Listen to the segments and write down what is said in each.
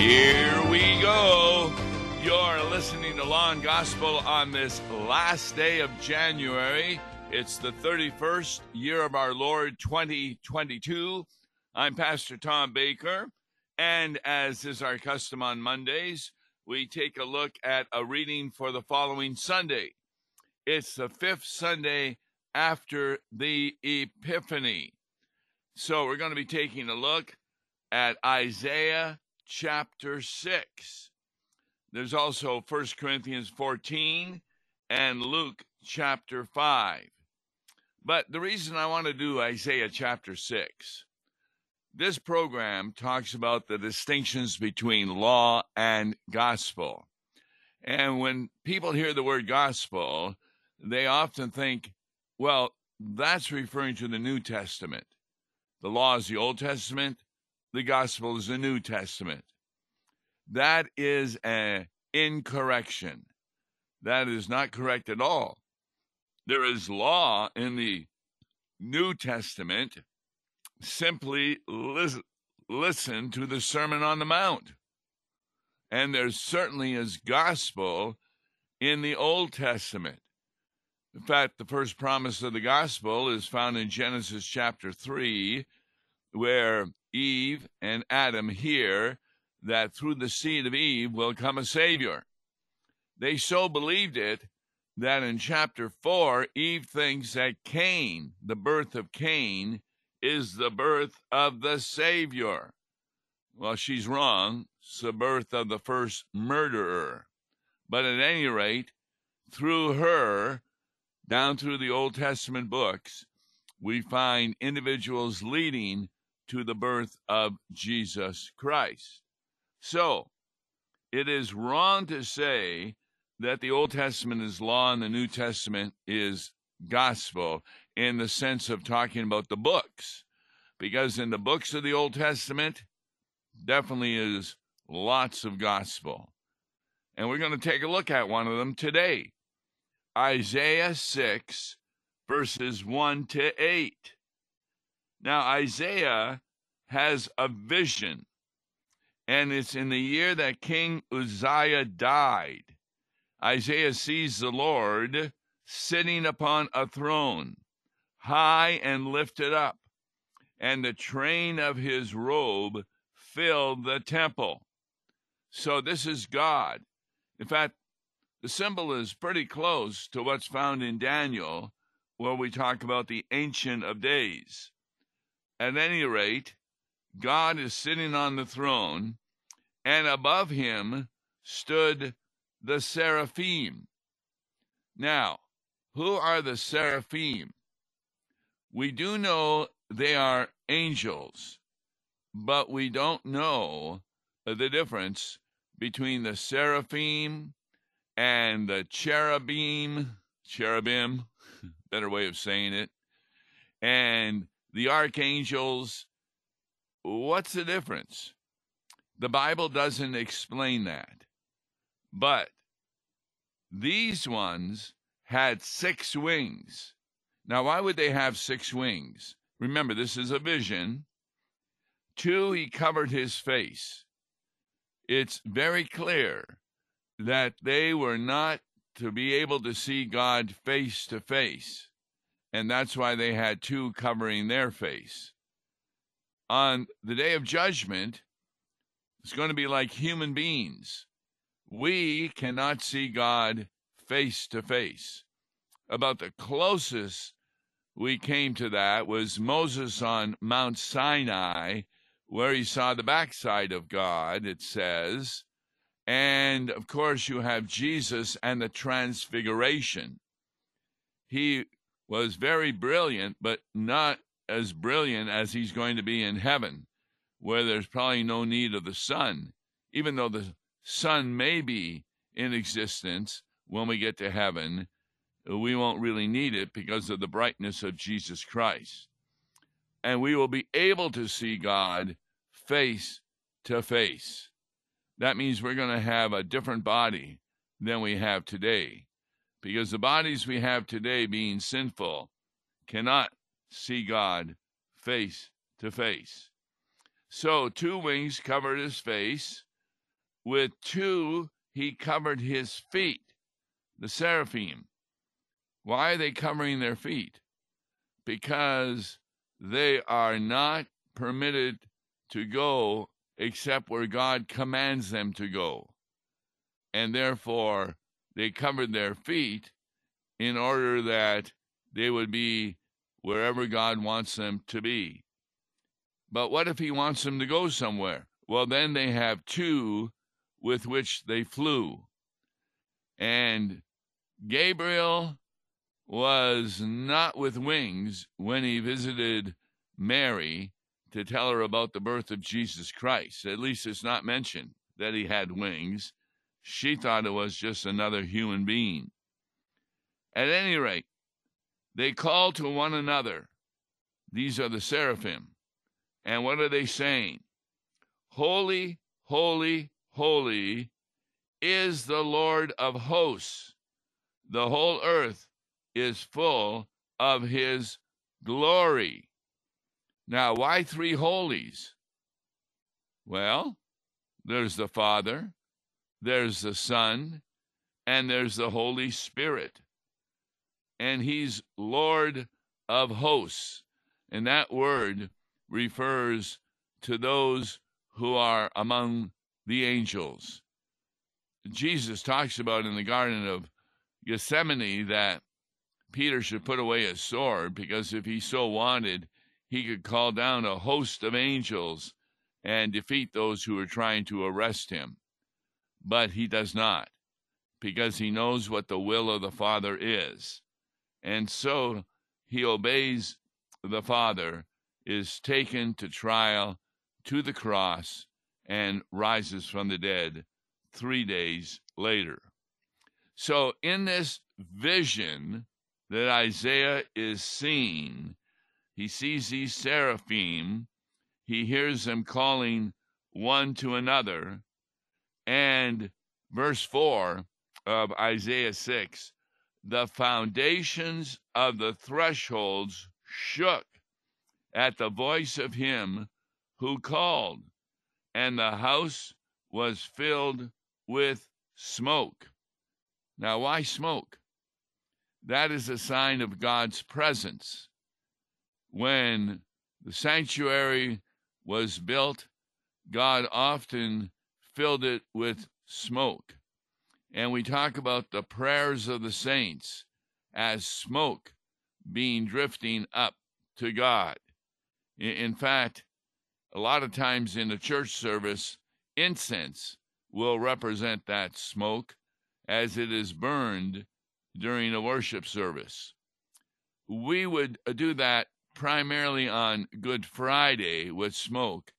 Here we go. You're listening to Law and Gospel on this last day of January. It's the 31st year of our Lord 2022. I'm Pastor Tom Baker, and as is our custom on Mondays, we take a look at a reading for the following Sunday. It's the fifth Sunday after the Epiphany. So we're going to be taking a look at Isaiah chapter 6. There's also 1 Corinthians 14 and Luke chapter 5. But the reason I want to do Isaiah chapter 6, this program talks about the distinctions between law and gospel. And when people hear the word gospel, they often think, well, that's referring to the New Testament. The law is the Old Testament, the gospel is the New Testament. That is an incorrection. That is not correct at all. There is law in the New Testament. Simply listen, listen to the Sermon on the Mount. And there certainly is gospel in the Old Testament. In fact, the first promise of the gospel is found in Genesis chapter 3, where Eve and Adam hear that through the seed of Eve will come a Savior. They so believed it that in chapter 4, Eve thinks that Cain, the birth of Cain, is the birth of the Savior. Well, she's wrong. It's the birth of the first murderer. But at any rate, through her, down through the Old Testament books, we find individuals leading to the birth of Jesus Christ. So, it is wrong to say that the Old Testament is law and the New Testament is gospel in the sense of talking about the books. Because in the books of the Old Testament, definitely is lots of gospel. And we're going to take a look at one of them today Isaiah 6, verses 1 to 8. Now, Isaiah has a vision, and it's in the year that King Uzziah died. Isaiah sees the Lord sitting upon a throne, high and lifted up, and the train of his robe filled the temple. So, this is God. In fact, the symbol is pretty close to what's found in Daniel, where we talk about the Ancient of Days. At any rate, God is sitting on the throne, and above him stood the seraphim. Now, who are the seraphim? We do know they are angels, but we don't know the difference between the seraphim and the cherubim, cherubim, better way of saying it, and the archangels. What's the difference? The Bible doesn't explain that. But these ones had six wings. Now, why would they have six wings? Remember, this is a vision. Two, he covered his face. It's very clear that they were not to be able to see God face to face. And that's why they had two covering their face. On the day of judgment, it's going to be like human beings. We cannot see God face to face. About the closest we came to that was Moses on Mount Sinai, where he saw the backside of God, it says. And of course, you have Jesus and the Transfiguration. He was very brilliant, but not as brilliant as he's going to be in heaven, where there's probably no need of the sun, even though the sun may be in existence when we get to heaven. We won't really need it because of the brightness of Jesus Christ. And we will be able to see God face to face. That means we're going to have a different body than we have today. Because the bodies we have today, being sinful, cannot see God face to face. So, two wings covered his face, with two he covered his feet, the seraphim. Why are they covering their feet? Because they are not permitted to go except where God commands them to go. And therefore, they covered their feet in order that they would be wherever God wants them to be. But what if He wants them to go somewhere? Well, then they have two with which they flew. And Gabriel was not with wings when he visited Mary to tell her about the birth of Jesus Christ. At least it's not mentioned that he had wings. She thought it was just another human being. At any rate, they call to one another. These are the seraphim. And what are they saying? Holy, holy, holy is the Lord of hosts. The whole earth is full of his glory. Now, why three holies? Well, there's the Father, there's the Son, and there's the Holy Spirit. And he's Lord of hosts. And that word refers to those who are among the angels. Jesus talks about in the Garden of Gethsemane that Peter should put away his sword because if he so wanted, he could call down a host of angels and defeat those who are trying to arrest him. But he does not, because he knows what the will of the Father is. And so he obeys the Father, is taken to trial, to the cross, and rises from the dead three days later. So, in this vision that Isaiah is seeing, he sees these seraphim, he hears them calling one to another, and verse 4 of Isaiah 6 the foundations of the thresholds shook at the voice of him who called, and the house was filled with smoke. Now, why smoke? That is a sign of God's presence when the sanctuary was built, God often filled it with smoke. And we talk about the prayers of the saints as smoke being drifting up to God. In fact, a lot of times in the church service, incense will represent that smoke as it is burned during a worship service. We would do that primarily on Good Friday with smoke.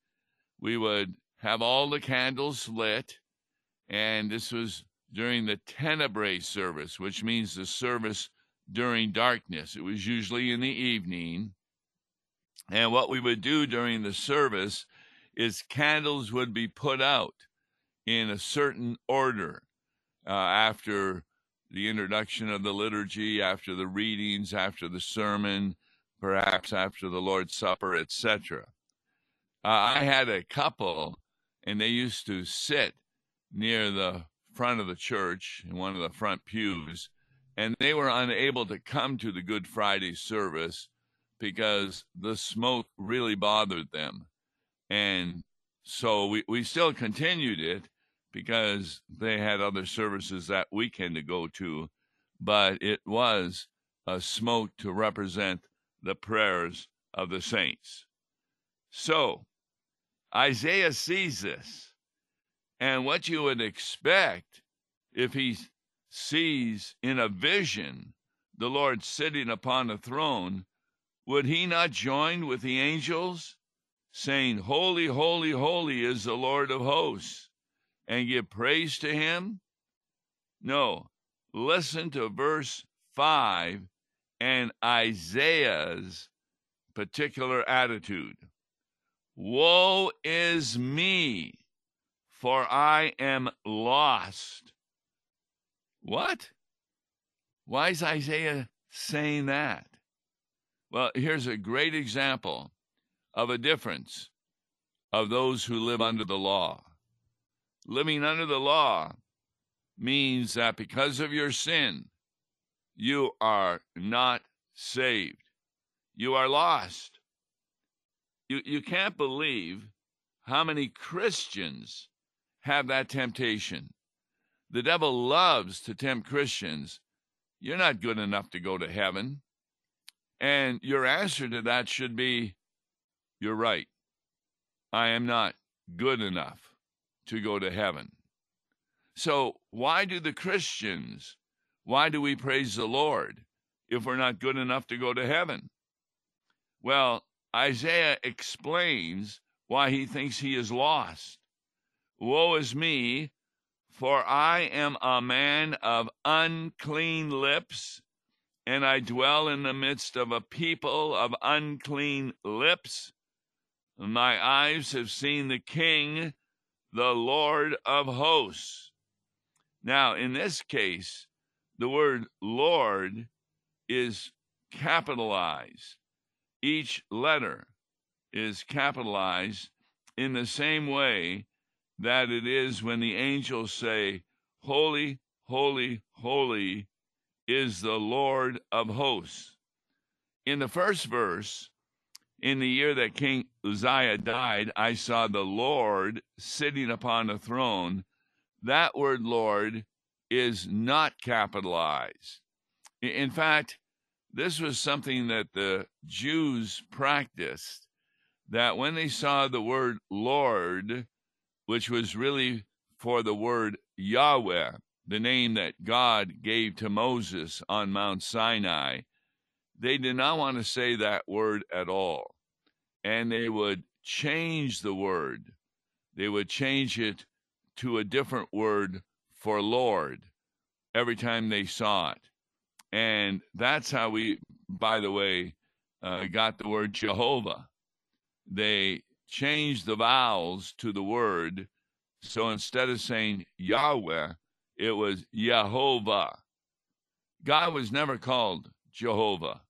We would have all the candles lit, and this was during the tenebrae service, which means the service during darkness. It was usually in the evening. And what we would do during the service is candles would be put out in a certain order uh, after the introduction of the liturgy, after the readings, after the sermon, perhaps after the Lord's Supper, etc. Uh, I had a couple, and they used to sit near the front of the church in one of the front pews, and they were unable to come to the Good Friday service because the smoke really bothered them. And so we, we still continued it because they had other services that weekend to go to, but it was a smoke to represent the prayers of the saints. So, Isaiah sees this. And what you would expect if he sees in a vision the Lord sitting upon a throne, would he not join with the angels, saying, Holy, holy, holy is the Lord of hosts, and give praise to him? No. Listen to verse 5 and Isaiah's particular attitude. Woe is me, for I am lost. What? Why is Isaiah saying that? Well, here's a great example of a difference of those who live under the law. living under the law means that because of your sin, you are not saved. You are lost. You, you can't believe how many Christians have that temptation. The devil loves to tempt Christians. You're not good enough to go to heaven. And your answer to that should be You're right. I am not good enough to go to heaven. So, why do the Christians, why do we praise the Lord if we're not good enough to go to heaven? Well, Isaiah explains why he thinks he is lost. Woe is me, for I am a man of unclean lips, and I dwell in the midst of a people of unclean lips. My eyes have seen the King, the Lord of hosts. Now, in this case, the word Lord is capitalized. Each letter is capitalized in the same way that it is when the angels say, Holy, holy, holy is the Lord of hosts. In the first verse, in the year that King Uzziah died, I saw the Lord sitting upon a throne. That word Lord is not capitalized. In fact, this was something that the Jews practiced that when they saw the word Lord, which was really for the word Yahweh, the name that God gave to Moses on Mount Sinai, they did not want to say that word at all. And they would change the word, they would change it to a different word for Lord every time they saw it. And that's how we, by the way, uh, got the word Jehovah they changed the vowels to the word. So instead of saying Yahweh, it was Jehovah. God was never called Jehovah,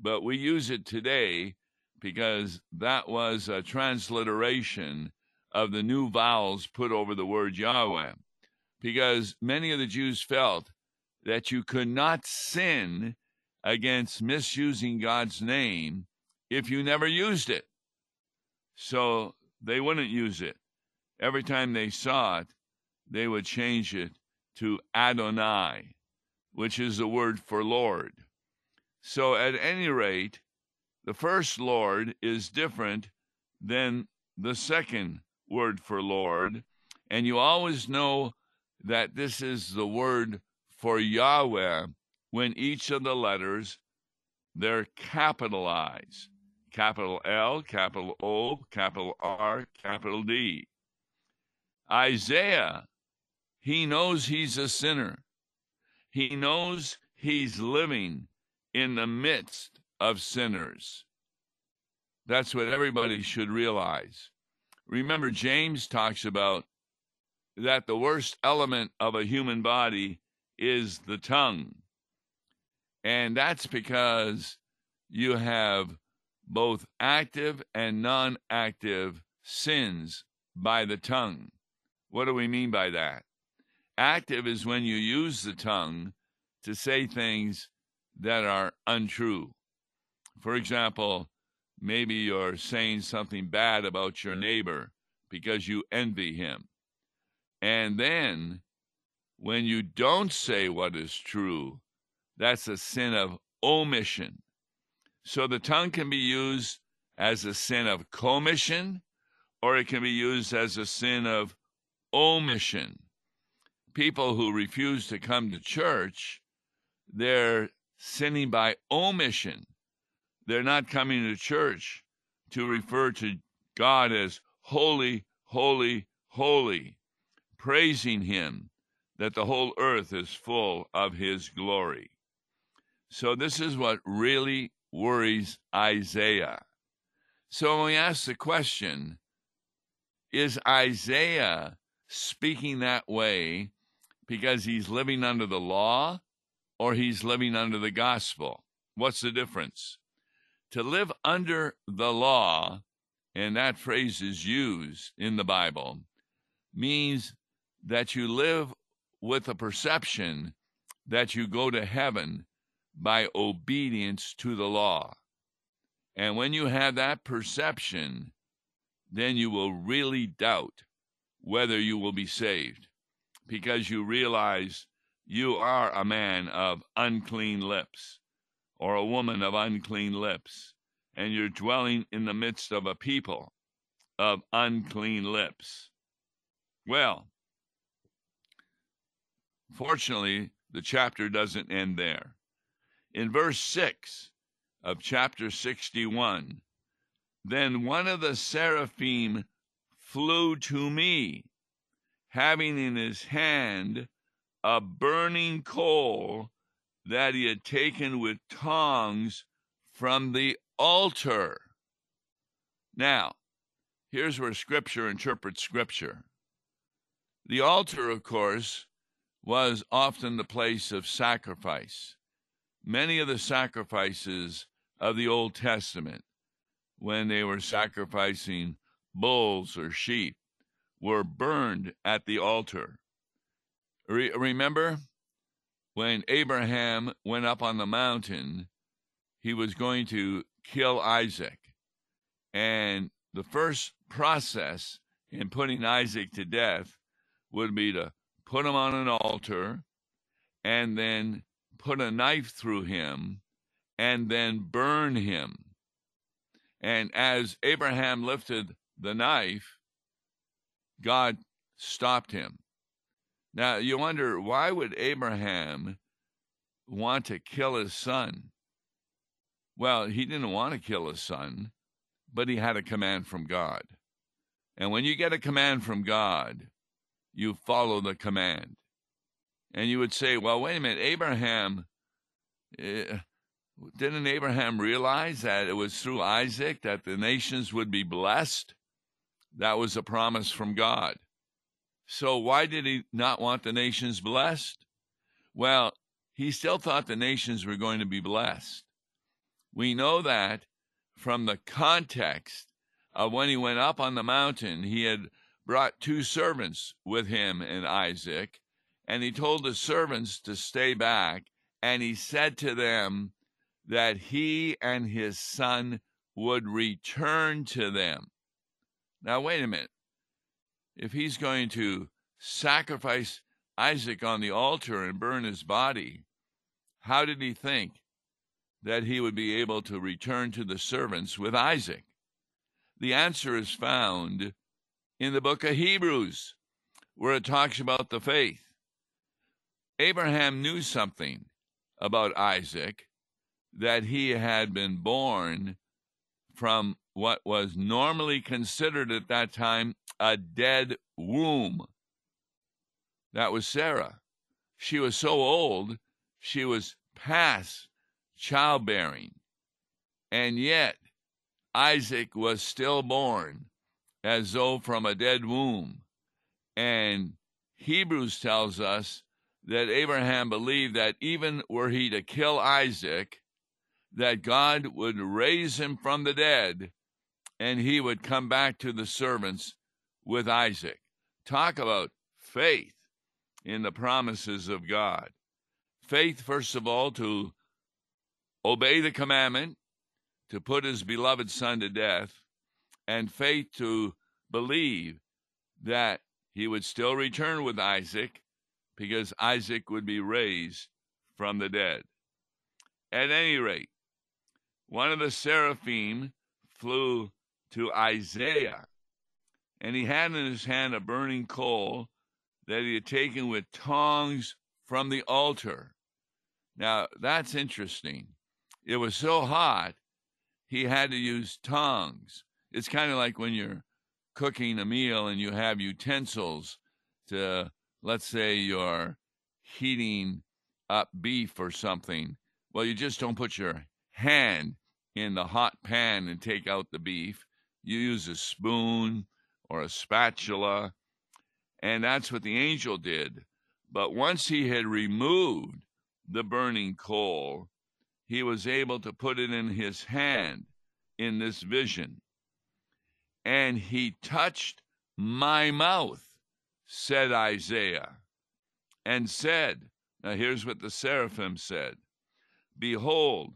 but we use it today because that was a transliteration of the new vowels put over the word Yahweh. Because many of the Jews felt that you could not sin against misusing God's name if you never used it. So they wouldn't use it. Every time they saw it, they would change it to Adonai, which is the word for Lord. So at any rate, the first Lord is different than the second word for Lord. And you always know that this is the word for Yahweh when each of the letters they're capitalized capital L, capital O, capital R, capital D. Isaiah, he knows he's a sinner. He knows he's living in the midst of sinners. That's what everybody should realize. Remember, James talks about that the worst element of a human body is the tongue. And that's because you have both active and non active sins by the tongue. What do we mean by that? Active is when you use the tongue to say things that are untrue. For example, maybe you're saying something bad about your neighbor because you envy him. And then when you don't say what is true, that's a sin of omission. So the tongue can be used as a sin of commission or it can be used as a sin of omission. People who refuse to come to church, they're sinning by omission. They're not coming to church to refer to God as holy, holy, holy, praising Him that the whole earth is full of His glory. So, this is what really worries Isaiah. So when we ask the question, is Isaiah speaking that way because he's living under the law or he's living under the gospel? What's the difference? To live under the law, and that phrase is used in the Bible, means that you live with a perception that you go to heaven by obedience to the law. And when you have that perception, then you will really doubt whether you will be saved because you realize you are a man of unclean lips or a woman of unclean lips, and you're dwelling in the midst of a people of unclean lips. Well, fortunately, the chapter doesn't end there. In verse 6 of chapter 61, then one of the seraphim flew to me, having in his hand a burning coal that he had taken with tongs from the altar. Now, here's where Scripture interprets Scripture. The altar, of course, was often the place of sacrifice. Many of the sacrifices of the Old Testament, when they were sacrificing bulls or sheep, were burned at the altar. Re- remember when Abraham went up on the mountain, he was going to kill Isaac. And the first process in putting Isaac to death would be to put him on an altar and then put a knife through him and then burn him. And as Abraham lifted the knife, God stopped him. Now, you wonder why would Abraham want to kill his son? Well, he didn't want to kill his son, but he had a command from God. And when you get a command from God, you follow the command. And you would say, well, wait a minute, Abraham, uh, didn't Abraham realize that it was through Isaac that the nations would be blessed? That was a promise from God. So why did he not want the nations blessed? Well, he still thought the nations were going to be blessed. We know that from the context of when he went up on the mountain, he had brought two servants with him and Isaac, and he told the servants to stay back, and he said to them that he and his son would return to them. Now, wait a minute if he's going to sacrifice Isaac on the altar and burn his body, how did he think that he would be able to return to the servants with Isaac? The answer is found in the book of Hebrews, where it talks about the faith. Abraham knew something about Isaac, that he had been born from what was normally considered at that time a dead womb. That was Sarah. She was so old, she was past childbearing. And yet, Isaac was still born as though from a dead womb. And Hebrews tells us that Abraham believed that even were he to kill Isaac, that God would raise him from the dead and he would come back to the servants with Isaac. Talk about faith in the promises of God. Faith, first of all, to obey the commandment, to put his beloved son to death, and faith to believe that he would still return with Isaac because Isaac would be raised from the dead. At any rate, one of the seraphim flew to Isaiah and he had in his hand a burning coal that he had taken with tongs from the altar. Now, that's interesting. It was so hot, he had to use tongs. It's kind of like when you're cooking a meal and you have utensils to, let's say, you're heating up beef or something. Well, you just don't put your hand in the hot pan and take out the beef. You use a spoon or a spatula. And that's what the angel did. But once he had removed the burning coal, he was able to put it in his hand in this vision. And he touched my mouth said Isaiah, and said, Now here's what the seraphim said Behold,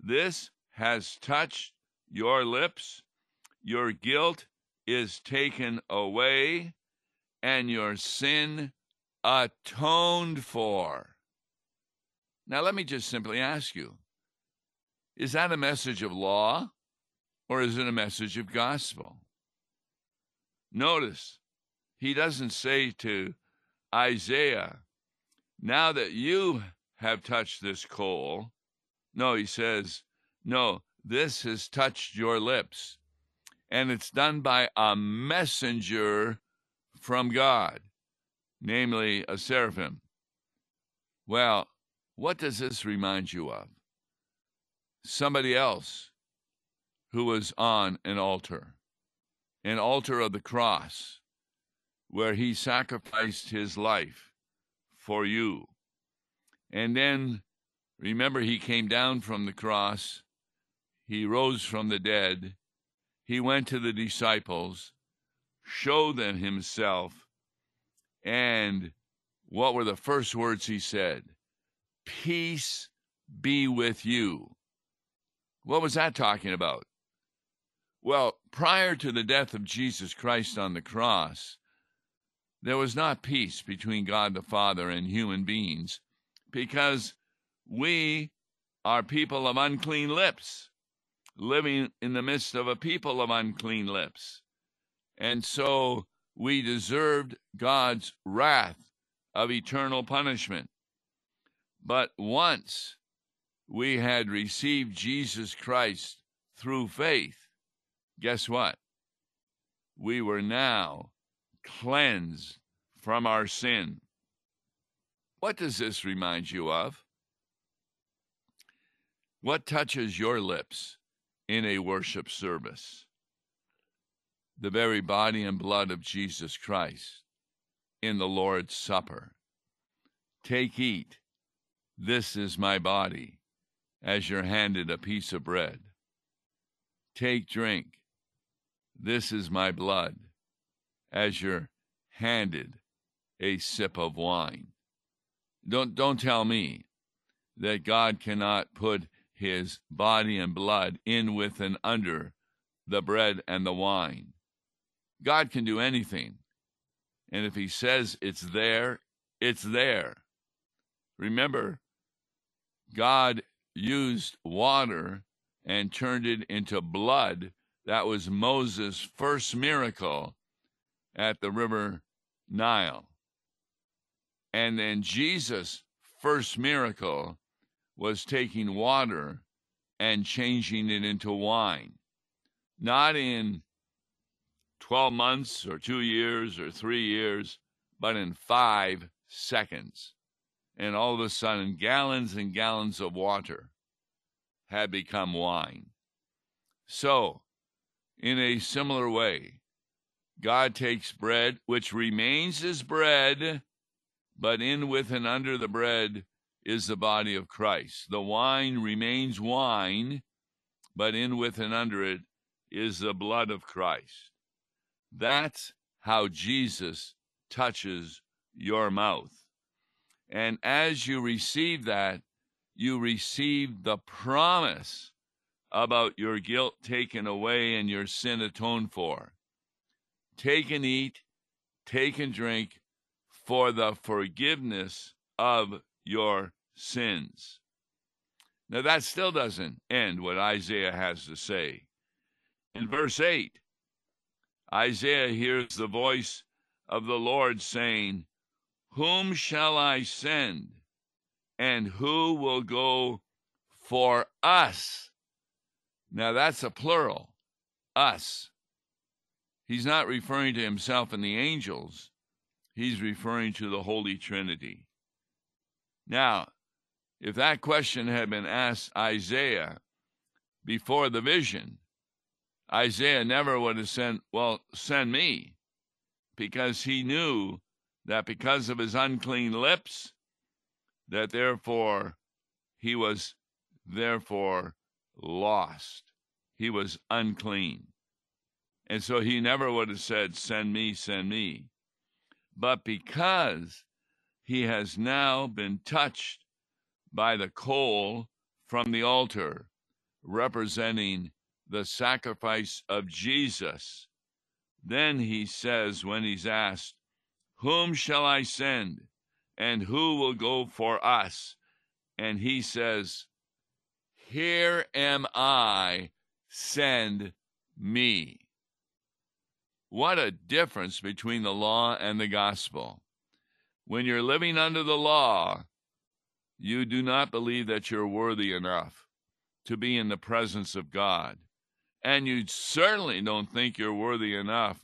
this has touched your lips, your guilt is taken away, and your sin atoned for. Now, let me just simply ask you is that a message of law or is it a message of gospel? Notice, he doesn't say to Isaiah, now that you have touched this coal. No, he says, no, this has touched your lips. And it's done by a messenger from God, namely a seraphim. Well, what does this remind you of? Somebody else who was on an altar, an altar of the cross, where he sacrificed his life for you. And then remember, he came down from the cross, he rose from the dead, he went to the disciples, showed them himself, and what were the first words he said? Peace be with you. What was that talking about? Well, prior to the death of Jesus Christ on the cross, there was not peace between God the Father and human beings because we are people of unclean lips, living in the midst of a people of unclean lips. And so we deserved God's wrath of eternal punishment. But once we had received Jesus Christ through faith, guess what? We were now cleansed from our sin. What does this remind you of? What touches your lips in a worship service? The very body and blood of Jesus Christ in the Lord's Supper. Take, eat. This is my body, as you're handed a piece of bread. Take, drink. This is my blood as you're handed a sip of wine. Don't, don't tell me that God cannot put his body and blood in with and under the bread and the wine. God can do anything. And if he says it's there, it's there. Remember, God used water and turned it into blood. That was Moses' first miracle at the river Nile. And then Jesus' first miracle was taking water and changing it into wine. Not in 12 months or two years or three years, but in five seconds. And all of a sudden, gallons and gallons of water had become wine. So, in a similar way, God takes bread, which remains as bread, but in with and under the bread is the body of Christ. The wine remains wine, but in with and under it is the blood of Christ. That's how Jesus touches your mouth. And as you receive that, you receive the promise about your guilt taken away and your sin atoned for. Take and eat, take and drink for the forgiveness of your sins. Now, that still doesn't end what Isaiah has to say. In verse 8, Isaiah hears the voice of the Lord saying, Whom shall I send? And who will go for us? Now, that's a plural, us. He's not referring to himself and the angels, he's referring to the Holy Trinity. Now, if that question had been asked Isaiah before the vision, Isaiah never would have said, Well, send me, because he knew that because of his unclean lips, that therefore he was therefore lost. He was unclean. And so he never would have said, Send me, send me. But because he has now been touched by the coal from the altar, representing the sacrifice of Jesus, then he says, when he's asked, Whom shall I send? And who will go for us? And he says, Here am I, send me. What a difference between the law and the gospel. When you're living under the law, you do not believe that you're worthy enough to be in the presence of God. And you certainly don't think you're worthy enough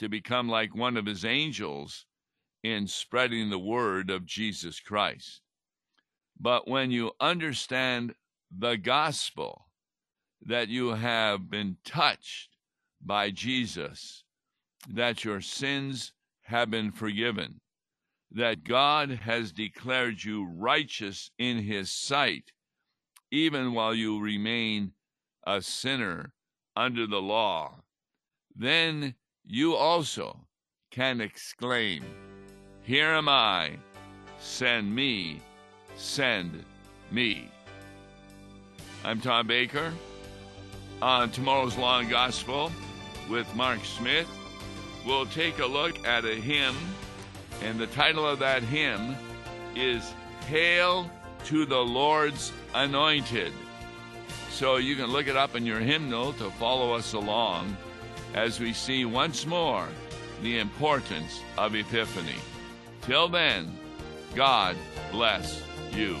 to become like one of his angels in spreading the word of Jesus Christ. But when you understand the gospel, that you have been touched by Jesus, that your sins have been forgiven, that God has declared you righteous in his sight, even while you remain a sinner under the law, then you also can exclaim, Here am I, send me, send me. I'm Tom Baker. On tomorrow's and Gospel with Mark Smith, we'll take a look at a hymn, and the title of that hymn is Hail to the Lord's Anointed. So you can look it up in your hymnal to follow us along as we see once more the importance of Epiphany. Till then, God bless you.